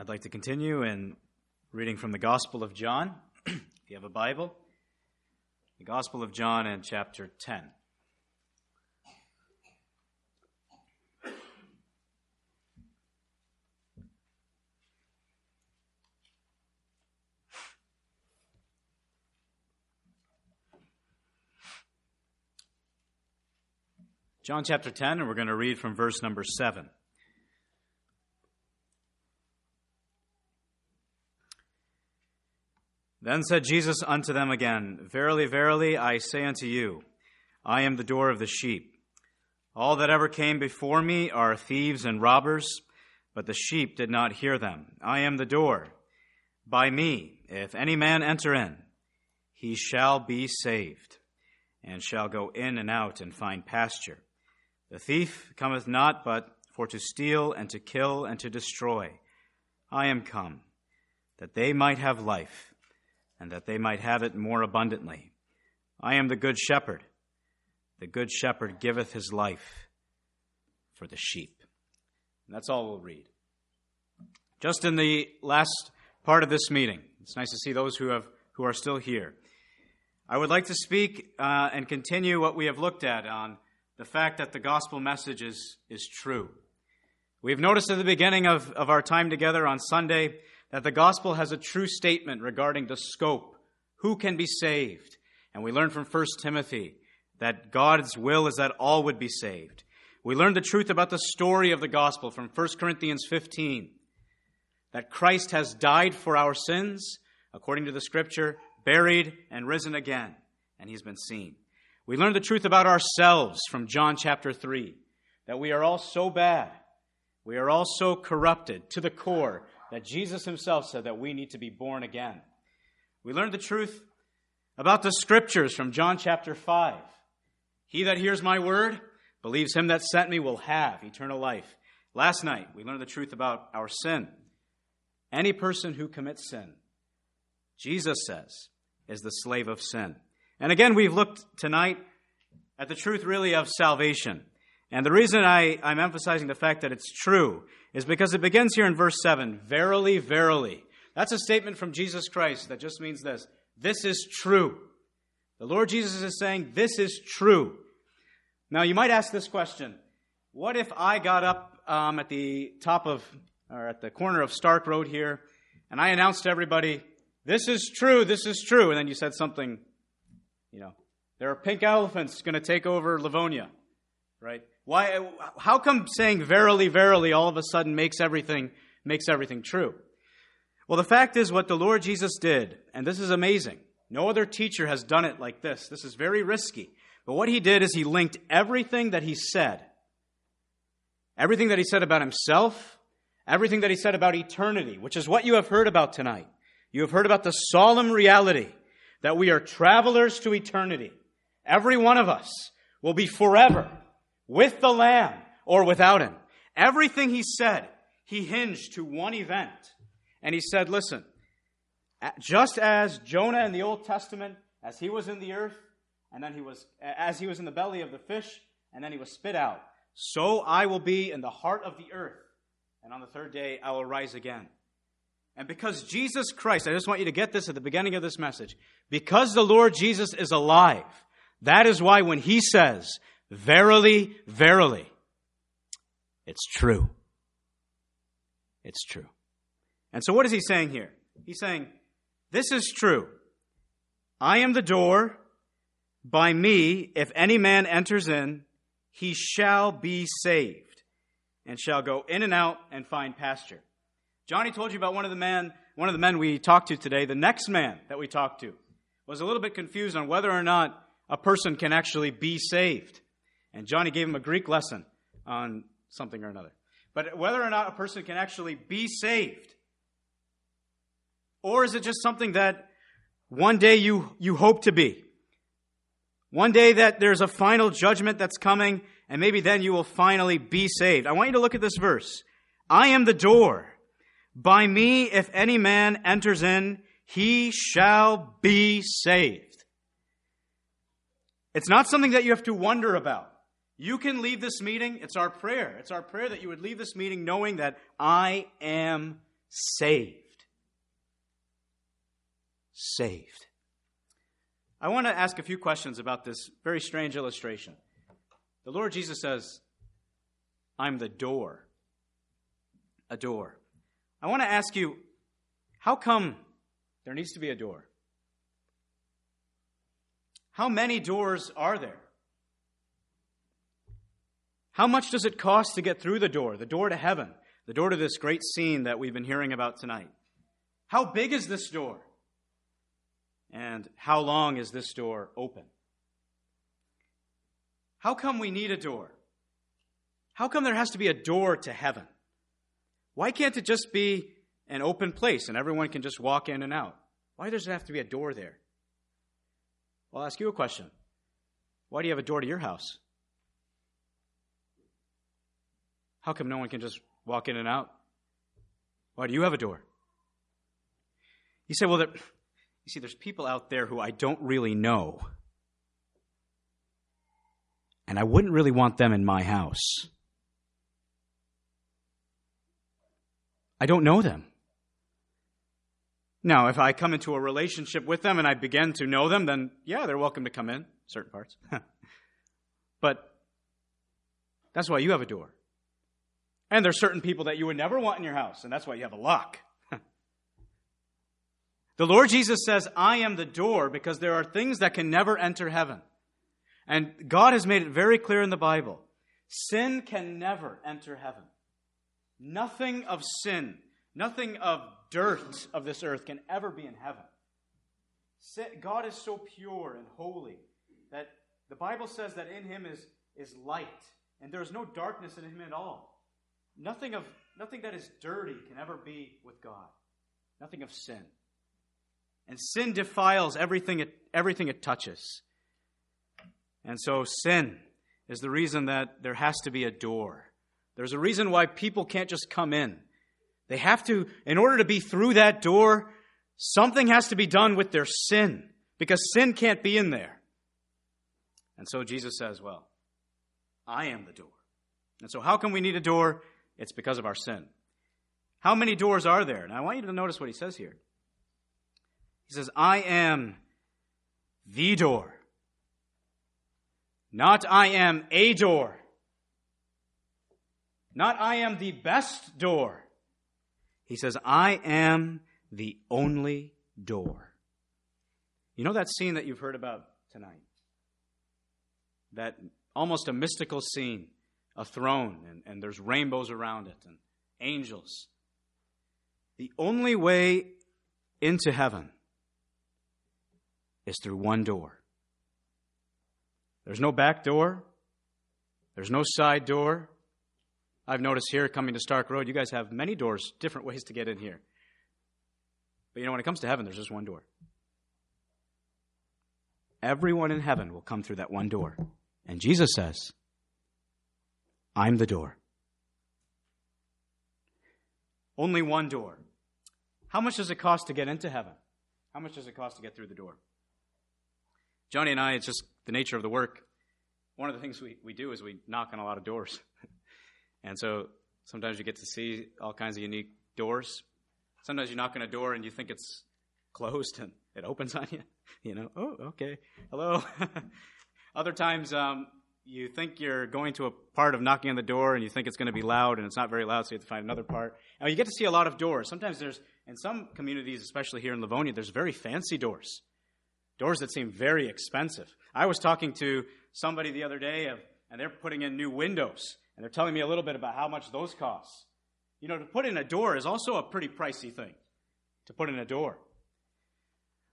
I'd like to continue in reading from the Gospel of John. if you have a Bible, the Gospel of John and chapter 10. John chapter 10, and we're going to read from verse number 7. Then said Jesus unto them again, Verily, verily, I say unto you, I am the door of the sheep. All that ever came before me are thieves and robbers, but the sheep did not hear them. I am the door. By me, if any man enter in, he shall be saved, and shall go in and out and find pasture. The thief cometh not but for to steal and to kill and to destroy. I am come, that they might have life and that they might have it more abundantly. I am the good shepherd. The good shepherd giveth his life for the sheep. And that's all we'll read. Just in the last part of this meeting, it's nice to see those who, have, who are still here. I would like to speak uh, and continue what we have looked at on the fact that the gospel message is, is true. We've noticed at the beginning of, of our time together on Sunday that the gospel has a true statement regarding the scope, who can be saved. And we learn from 1 Timothy that God's will is that all would be saved. We learn the truth about the story of the gospel from 1 Corinthians 15 that Christ has died for our sins, according to the scripture, buried and risen again, and he's been seen. We learn the truth about ourselves from John chapter 3 that we are all so bad, we are all so corrupted to the core that Jesus himself said that we need to be born again. We learned the truth about the scriptures from John chapter 5. He that hears my word believes him that sent me will have eternal life. Last night, we learned the truth about our sin. Any person who commits sin, Jesus says, is the slave of sin. And again, we've looked tonight at the truth really of salvation. And the reason I, I'm emphasizing the fact that it's true is because it begins here in verse 7 Verily, verily. That's a statement from Jesus Christ that just means this this is true. The Lord Jesus is saying, This is true. Now, you might ask this question What if I got up um, at the top of, or at the corner of Stark Road here, and I announced to everybody, This is true, this is true, and then you said something, you know, there are pink elephants going to take over Livonia, right? Why, how come saying verily, verily all of a sudden makes everything, makes everything true? Well, the fact is what the Lord Jesus did, and this is amazing. No other teacher has done it like this. This is very risky. But what he did is he linked everything that he said, everything that he said about himself, everything that he said about eternity, which is what you have heard about tonight. You have heard about the solemn reality that we are travelers to eternity. Every one of us will be forever with the Lamb or without him. Everything he said, he hinged to one event. And he said, listen, just as Jonah in the Old Testament, as he was in the earth, and then he was, as he was in the belly of the fish, and then he was spit out, so I will be in the heart of the earth. And on the third day, I will rise again. And because Jesus Christ, I just want you to get this at the beginning of this message, because the Lord Jesus is alive, that is why when he says, Verily, verily, it's true. It's true. And so, what is he saying here? He's saying, This is true. I am the door. By me, if any man enters in, he shall be saved, and shall go in and out and find pasture. Johnny told you about one of the men, one of the men we talked to today. The next man that we talked to was a little bit confused on whether or not a person can actually be saved. And Johnny gave him a Greek lesson on something or another. But whether or not a person can actually be saved, or is it just something that one day you, you hope to be? One day that there's a final judgment that's coming, and maybe then you will finally be saved. I want you to look at this verse. I am the door. By me, if any man enters in, he shall be saved. It's not something that you have to wonder about. You can leave this meeting, it's our prayer. It's our prayer that you would leave this meeting knowing that I am saved. Saved. I want to ask a few questions about this very strange illustration. The Lord Jesus says, I'm the door. A door. I want to ask you, how come there needs to be a door? How many doors are there? How much does it cost to get through the door, the door to heaven, the door to this great scene that we've been hearing about tonight? How big is this door? And how long is this door open? How come we need a door? How come there has to be a door to heaven? Why can't it just be an open place and everyone can just walk in and out? Why does it have to be a door there? I'll ask you a question. Why do you have a door to your house? How come no one can just walk in and out? Why do you have a door? You say, well, there, you see, there's people out there who I don't really know. And I wouldn't really want them in my house. I don't know them. Now, if I come into a relationship with them and I begin to know them, then yeah, they're welcome to come in, certain parts. but that's why you have a door. And there's certain people that you would never want in your house, and that's why you have a lock. the Lord Jesus says, I am the door because there are things that can never enter heaven. And God has made it very clear in the Bible sin can never enter heaven. Nothing of sin, nothing of dirt of this earth can ever be in heaven. God is so pure and holy that the Bible says that in him is, is light, and there is no darkness in him at all. Nothing, of, nothing that is dirty can ever be with God. Nothing of sin. And sin defiles everything it, everything it touches. And so sin is the reason that there has to be a door. There's a reason why people can't just come in. They have to, in order to be through that door, something has to be done with their sin because sin can't be in there. And so Jesus says, Well, I am the door. And so, how can we need a door? It's because of our sin. How many doors are there? And I want you to notice what he says here. He says, I am the door. Not I am a door. Not I am the best door. He says, I am the only door. You know that scene that you've heard about tonight? That almost a mystical scene, a throne, and, and there's rainbows around it, and angels. The only way into heaven is through one door. There's no back door. There's no side door. I've noticed here coming to Stark Road, you guys have many doors, different ways to get in here. But you know, when it comes to heaven, there's just one door. Everyone in heaven will come through that one door. And Jesus says, I'm the door. Only one door. How much does it cost to get into heaven? How much does it cost to get through the door? Johnny and I, it's just the nature of the work. One of the things we, we do is we knock on a lot of doors. And so sometimes you get to see all kinds of unique doors. Sometimes you knock on a door and you think it's closed and it opens on you. You know, oh, okay, hello. Other times um, you think you're going to a part of knocking on the door and you think it's going to be loud and it's not very loud, so you have to find another part. Now you get to see a lot of doors. Sometimes there's, in some communities, especially here in Livonia, there's very fancy doors. Doors that seem very expensive. I was talking to somebody the other day of, and they're putting in new windows. And they're telling me a little bit about how much those cost. You know, to put in a door is also a pretty pricey thing, to put in a door.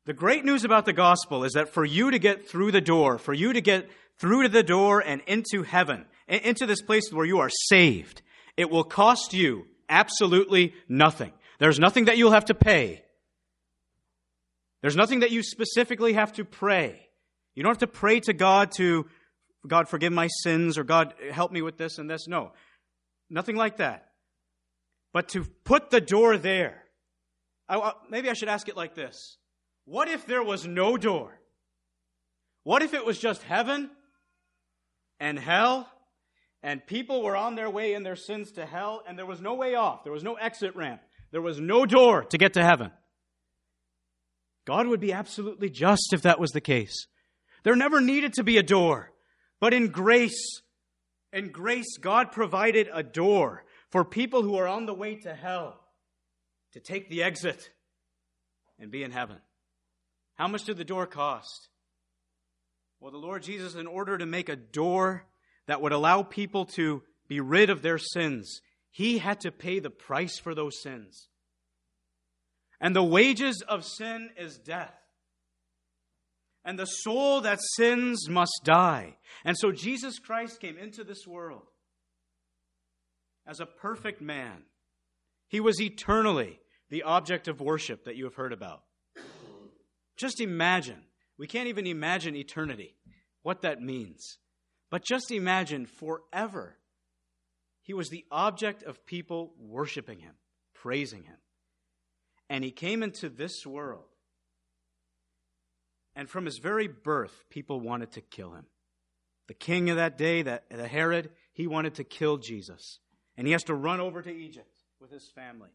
The great news about the gospel is that for you to get through the door, for you to get through to the door and into heaven, into this place where you are saved, it will cost you absolutely nothing. There's nothing that you'll have to pay. There's nothing that you specifically have to pray. You don't have to pray to God to God, forgive my sins, or God, help me with this and this. No, nothing like that. But to put the door there, I, maybe I should ask it like this What if there was no door? What if it was just heaven and hell, and people were on their way in their sins to hell, and there was no way off? There was no exit ramp. there was no door to get to heaven. God would be absolutely just if that was the case. There never needed to be a door. But in grace, in grace, God provided a door for people who are on the way to hell to take the exit and be in heaven. How much did the door cost? Well, the Lord Jesus, in order to make a door that would allow people to be rid of their sins, he had to pay the price for those sins. And the wages of sin is death. And the soul that sins must die. And so Jesus Christ came into this world as a perfect man. He was eternally the object of worship that you have heard about. Just imagine. We can't even imagine eternity, what that means. But just imagine forever. He was the object of people worshiping him, praising him. And he came into this world. And from his very birth, people wanted to kill him. The king of that day, the, the Herod, he wanted to kill Jesus. And he has to run over to Egypt with his family.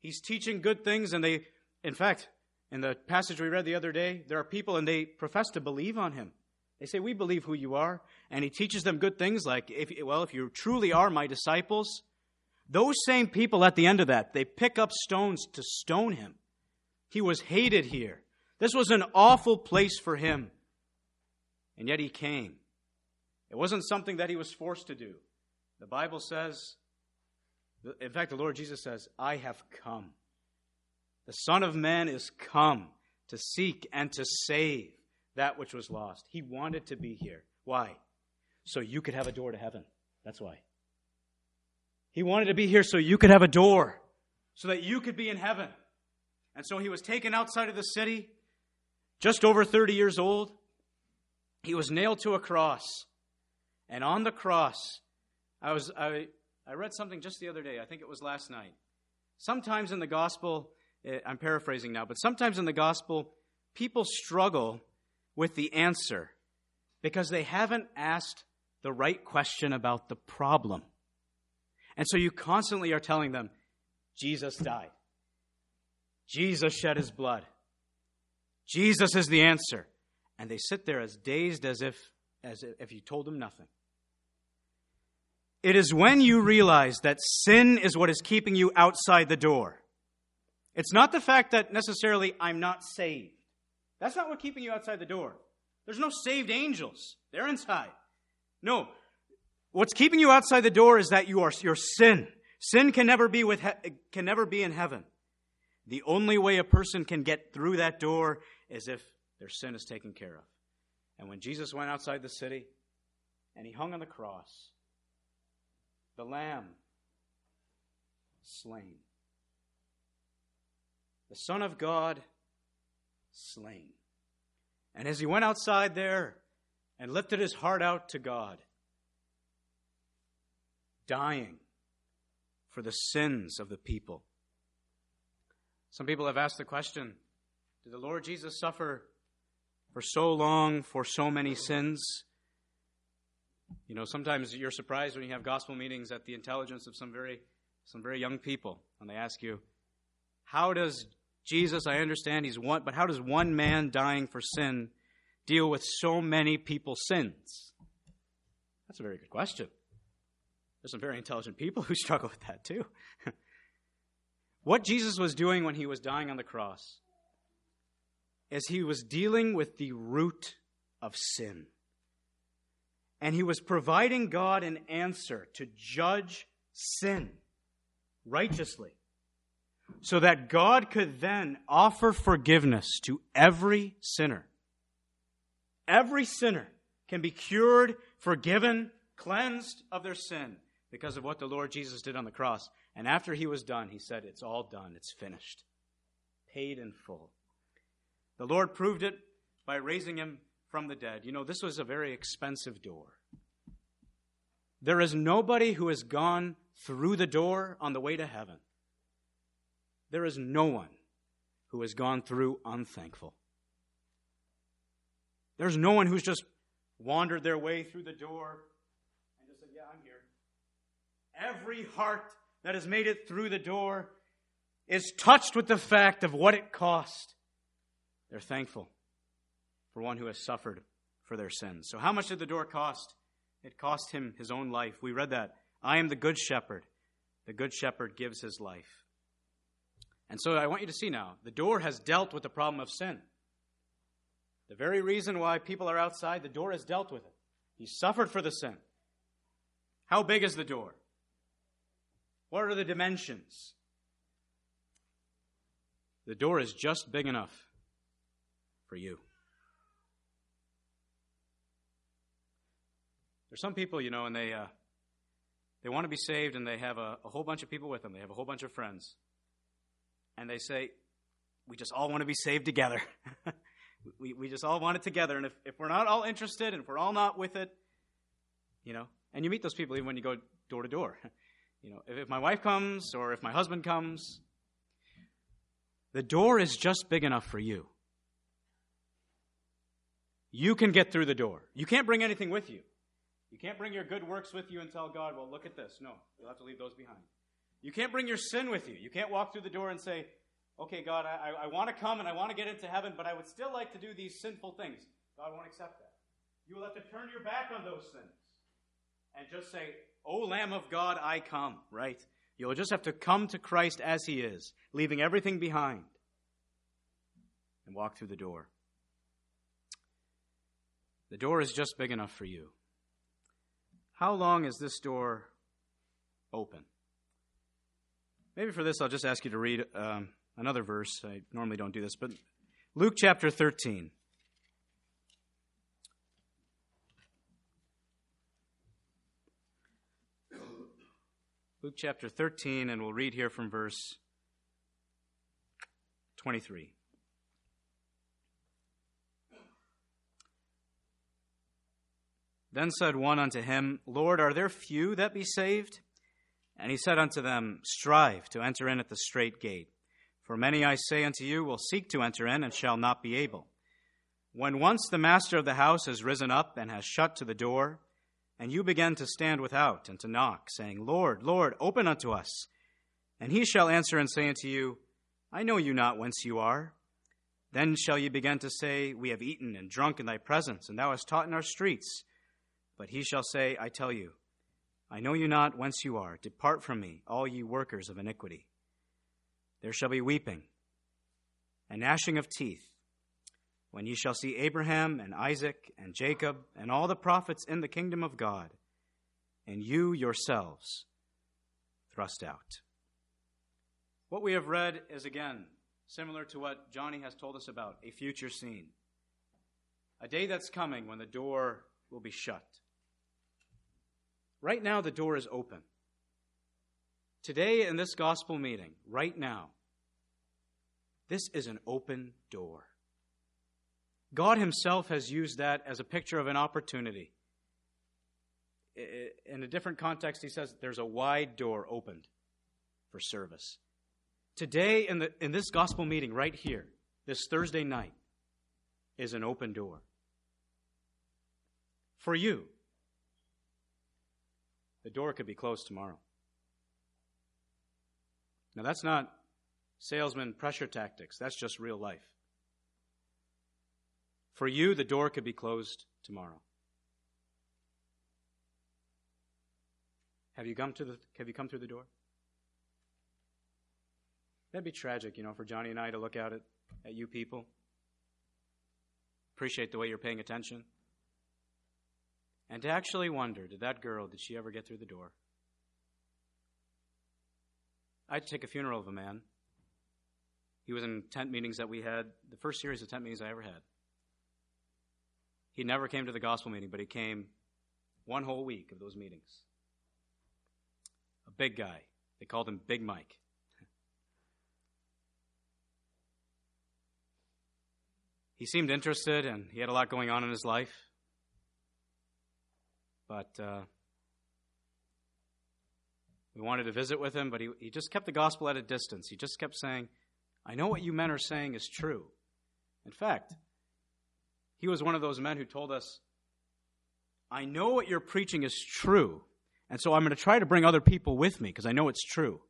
He's teaching good things, and they, in fact, in the passage we read the other day, there are people and they profess to believe on him. They say, We believe who you are. And he teaches them good things like, if, well, if you truly are my disciples, those same people at the end of that, they pick up stones to stone him. He was hated here. This was an awful place for him. And yet he came. It wasn't something that he was forced to do. The Bible says, in fact, the Lord Jesus says, I have come. The Son of Man is come to seek and to save that which was lost. He wanted to be here. Why? So you could have a door to heaven. That's why. He wanted to be here so you could have a door, so that you could be in heaven. And so he was taken outside of the city, just over 30 years old. He was nailed to a cross. And on the cross, I was I, I read something just the other day. I think it was last night. Sometimes in the gospel, Uh, I'm paraphrasing now, but sometimes in the gospel, people struggle with the answer because they haven't asked the right question about the problem. And so you constantly are telling them, Jesus died. Jesus shed his blood. Jesus is the answer. And they sit there as dazed as if, as if you told them nothing. It is when you realize that sin is what is keeping you outside the door it's not the fact that necessarily I'm not saved. That's not what keeping you outside the door. There's no saved angels. They're inside. No. What's keeping you outside the door is that you are your sin. Sin can never be with he- can never be in heaven. The only way a person can get through that door is if their sin is taken care of. And when Jesus went outside the city and he hung on the cross, the lamb slain the Son of God slain. And as he went outside there and lifted his heart out to God, dying for the sins of the people. Some people have asked the question Did the Lord Jesus suffer for so long for so many sins? You know, sometimes you're surprised when you have gospel meetings at the intelligence of some very, some very young people, and they ask you, How does Jesus, I understand he's one, but how does one man dying for sin deal with so many people's sins? That's a very good question. There's some very intelligent people who struggle with that too. what Jesus was doing when he was dying on the cross is he was dealing with the root of sin. And he was providing God an answer to judge sin righteously so that God could then offer forgiveness to every sinner. Every sinner can be cured, forgiven, cleansed of their sin because of what the Lord Jesus did on the cross. And after he was done, he said, It's all done, it's finished, paid in full. The Lord proved it by raising him from the dead. You know, this was a very expensive door. There is nobody who has gone through the door on the way to heaven there is no one who has gone through unthankful. There's no one who's just wandered their way through the door and just said, Yeah, I'm here. Every heart that has made it through the door is touched with the fact of what it cost, they're thankful for one who has suffered for their sins. So, how much did the door cost? It cost him his own life. We read that. I am the good shepherd. The good shepherd gives his life. And so I want you to see now the door has dealt with the problem of sin. The very reason why people are outside, the door has dealt with it. He suffered for the sin. How big is the door? What are the dimensions? The door is just big enough for you. There's some people, you know, and they uh, they want to be saved, and they have a, a whole bunch of people with them. They have a whole bunch of friends, and they say, "We just all want to be saved together. we we just all want it together. And if if we're not all interested, and if we're all not with it, you know, and you meet those people even when you go door to door. You know, if, if my wife comes or if my husband comes, the door is just big enough for you. You can get through the door. You can't bring anything with you. You can't bring your good works with you and tell God, well, look at this. No, you'll have to leave those behind. You can't bring your sin with you. You can't walk through the door and say, okay, God, I, I want to come and I want to get into heaven, but I would still like to do these sinful things. God won't accept that. You will have to turn your back on those things and just say, O Lamb of God, I come, right? You'll just have to come to Christ as He is, leaving everything behind, and walk through the door. The door is just big enough for you. How long is this door open? Maybe for this, I'll just ask you to read um, another verse. I normally don't do this, but Luke chapter 13. Luke chapter 13, and we'll read here from verse 23. Then said one unto him, Lord, are there few that be saved? And he said unto them, Strive to enter in at the strait gate. For many, I say unto you, will seek to enter in and shall not be able. When once the master of the house has risen up and has shut to the door, and you begin to stand without and to knock, saying, Lord, Lord, open unto us. And he shall answer and say unto you, I know you not whence you are. Then shall ye begin to say, We have eaten and drunk in thy presence, and thou hast taught in our streets. But he shall say, I tell you, I know you not whence you are. Depart from me, all ye workers of iniquity. There shall be weeping and gnashing of teeth when ye shall see Abraham and Isaac and Jacob and all the prophets in the kingdom of God, and you yourselves thrust out. What we have read is again similar to what Johnny has told us about a future scene. A day that's coming when the door will be shut. Right now, the door is open. Today, in this gospel meeting, right now, this is an open door. God Himself has used that as a picture of an opportunity. In a different context, He says there's a wide door opened for service. Today, in, the, in this gospel meeting right here, this Thursday night, is an open door. For you, the door could be closed tomorrow. Now, that's not salesman pressure tactics, that's just real life. For you, the door could be closed tomorrow. Have you come to the have you come through the door? That'd be tragic, you know, for Johnny and I to look out at, at you people. Appreciate the way you're paying attention. And to actually wonder, did that girl, did she ever get through the door? I'd take a funeral of a man. He was in tent meetings that we had, the first series of tent meetings I ever had. He never came to the gospel meeting, but he came one whole week of those meetings. A big guy. They called him Big Mike. he seemed interested and he had a lot going on in his life. But uh, we wanted to visit with him, but he, he just kept the gospel at a distance. He just kept saying, I know what you men are saying is true. In fact, he was one of those men who told us, I know what you're preaching is true, and so I'm going to try to bring other people with me because I know it's true.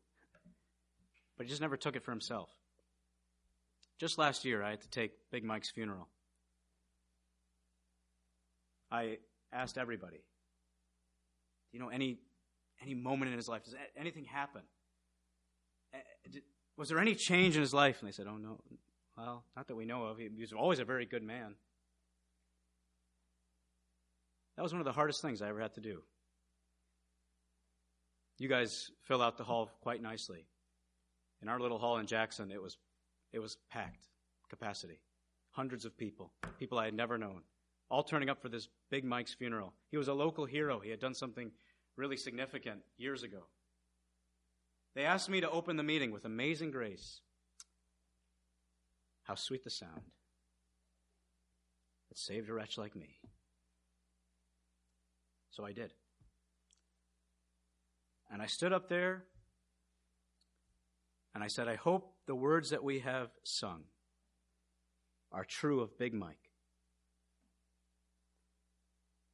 but he just never took it for himself. Just last year, I had to take Big Mike's funeral. I asked everybody, you know, any any moment in his life, does anything happen? Was there any change in his life? And they said, oh, no. Well, not that we know of. He was always a very good man. That was one of the hardest things I ever had to do. You guys fill out the hall quite nicely. In our little hall in Jackson, it was, it was packed capacity. Hundreds of people, people I had never known, all turning up for this big Mike's funeral. He was a local hero. He had done something really significant years ago. They asked me to open the meeting with amazing grace. How sweet the sound that saved a wretch like me. So I did. And I stood up there and I said, I hope the words that we have sung are true of Big Mike.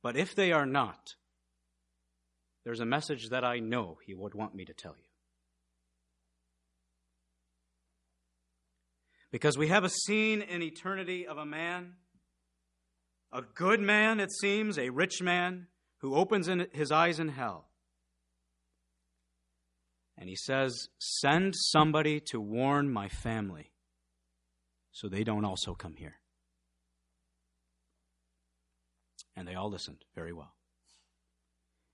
But if they are not, there's a message that I know he would want me to tell you. Because we have a scene in eternity of a man, a good man, it seems, a rich man, who opens his eyes in hell. And he says, Send somebody to warn my family so they don't also come here. And they all listened very well.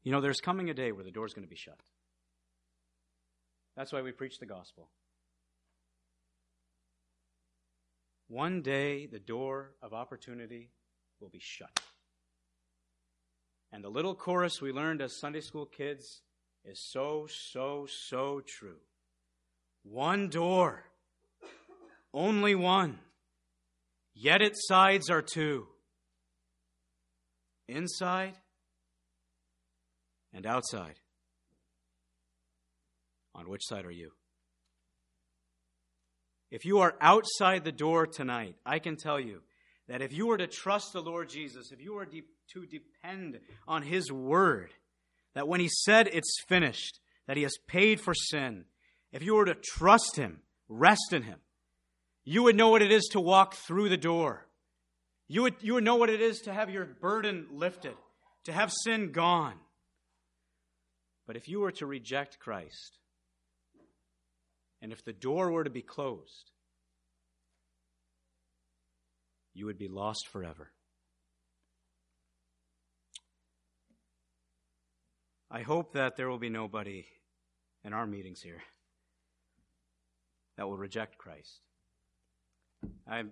You know, there's coming a day where the door's going to be shut. That's why we preach the gospel. One day, the door of opportunity will be shut. And the little chorus we learned as Sunday school kids is so, so, so true. One door, only one, yet its sides are two. Inside and outside. On which side are you? If you are outside the door tonight, I can tell you that if you were to trust the Lord Jesus, if you were de- to depend on His word, that when He said it's finished, that He has paid for sin, if you were to trust Him, rest in Him, you would know what it is to walk through the door. You would, you would know what it is to have your burden lifted, to have sin gone. But if you were to reject Christ, and if the door were to be closed, you would be lost forever. I hope that there will be nobody in our meetings here that will reject Christ. I,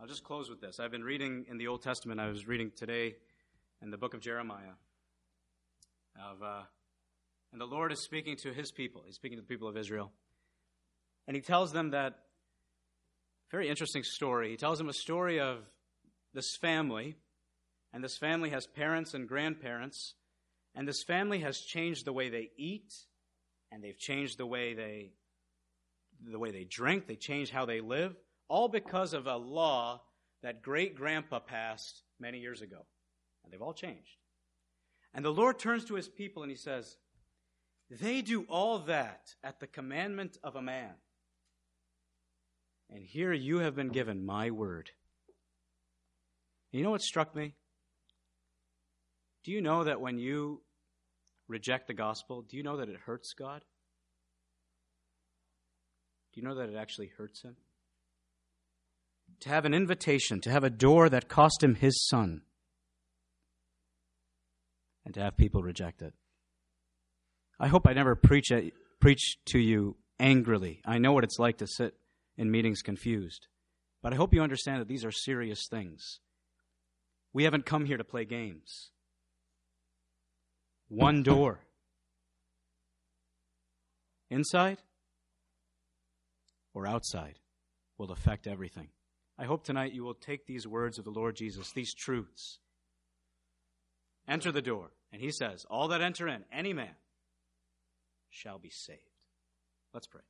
will just close with this. I've been reading in the Old Testament, I was reading today in the book of Jeremiah. Of, uh, and the Lord is speaking to his people, He's speaking to the people of Israel. And He tells them that very interesting story. He tells them a story of this family, and this family has parents and grandparents, and this family has changed the way they eat, and they've changed the way they the way they drink, they changed how they live, all because of a law that great grandpa passed many years ago. And they've all changed. And the Lord turns to his people and he says, They do all that at the commandment of a man. And here you have been given my word. And you know what struck me? Do you know that when you reject the gospel, do you know that it hurts God? Do you know that it actually hurts Him? To have an invitation, to have a door that cost Him His Son, and to have people reject it. I hope I never preach, preach to you angrily. I know what it's like to sit in meetings confused. But I hope you understand that these are serious things. We haven't come here to play games. One door. Inside or outside will affect everything. I hope tonight you will take these words of the Lord Jesus, these truths. Enter the door. And he says, All that enter in, any man, shall be saved. Let's pray.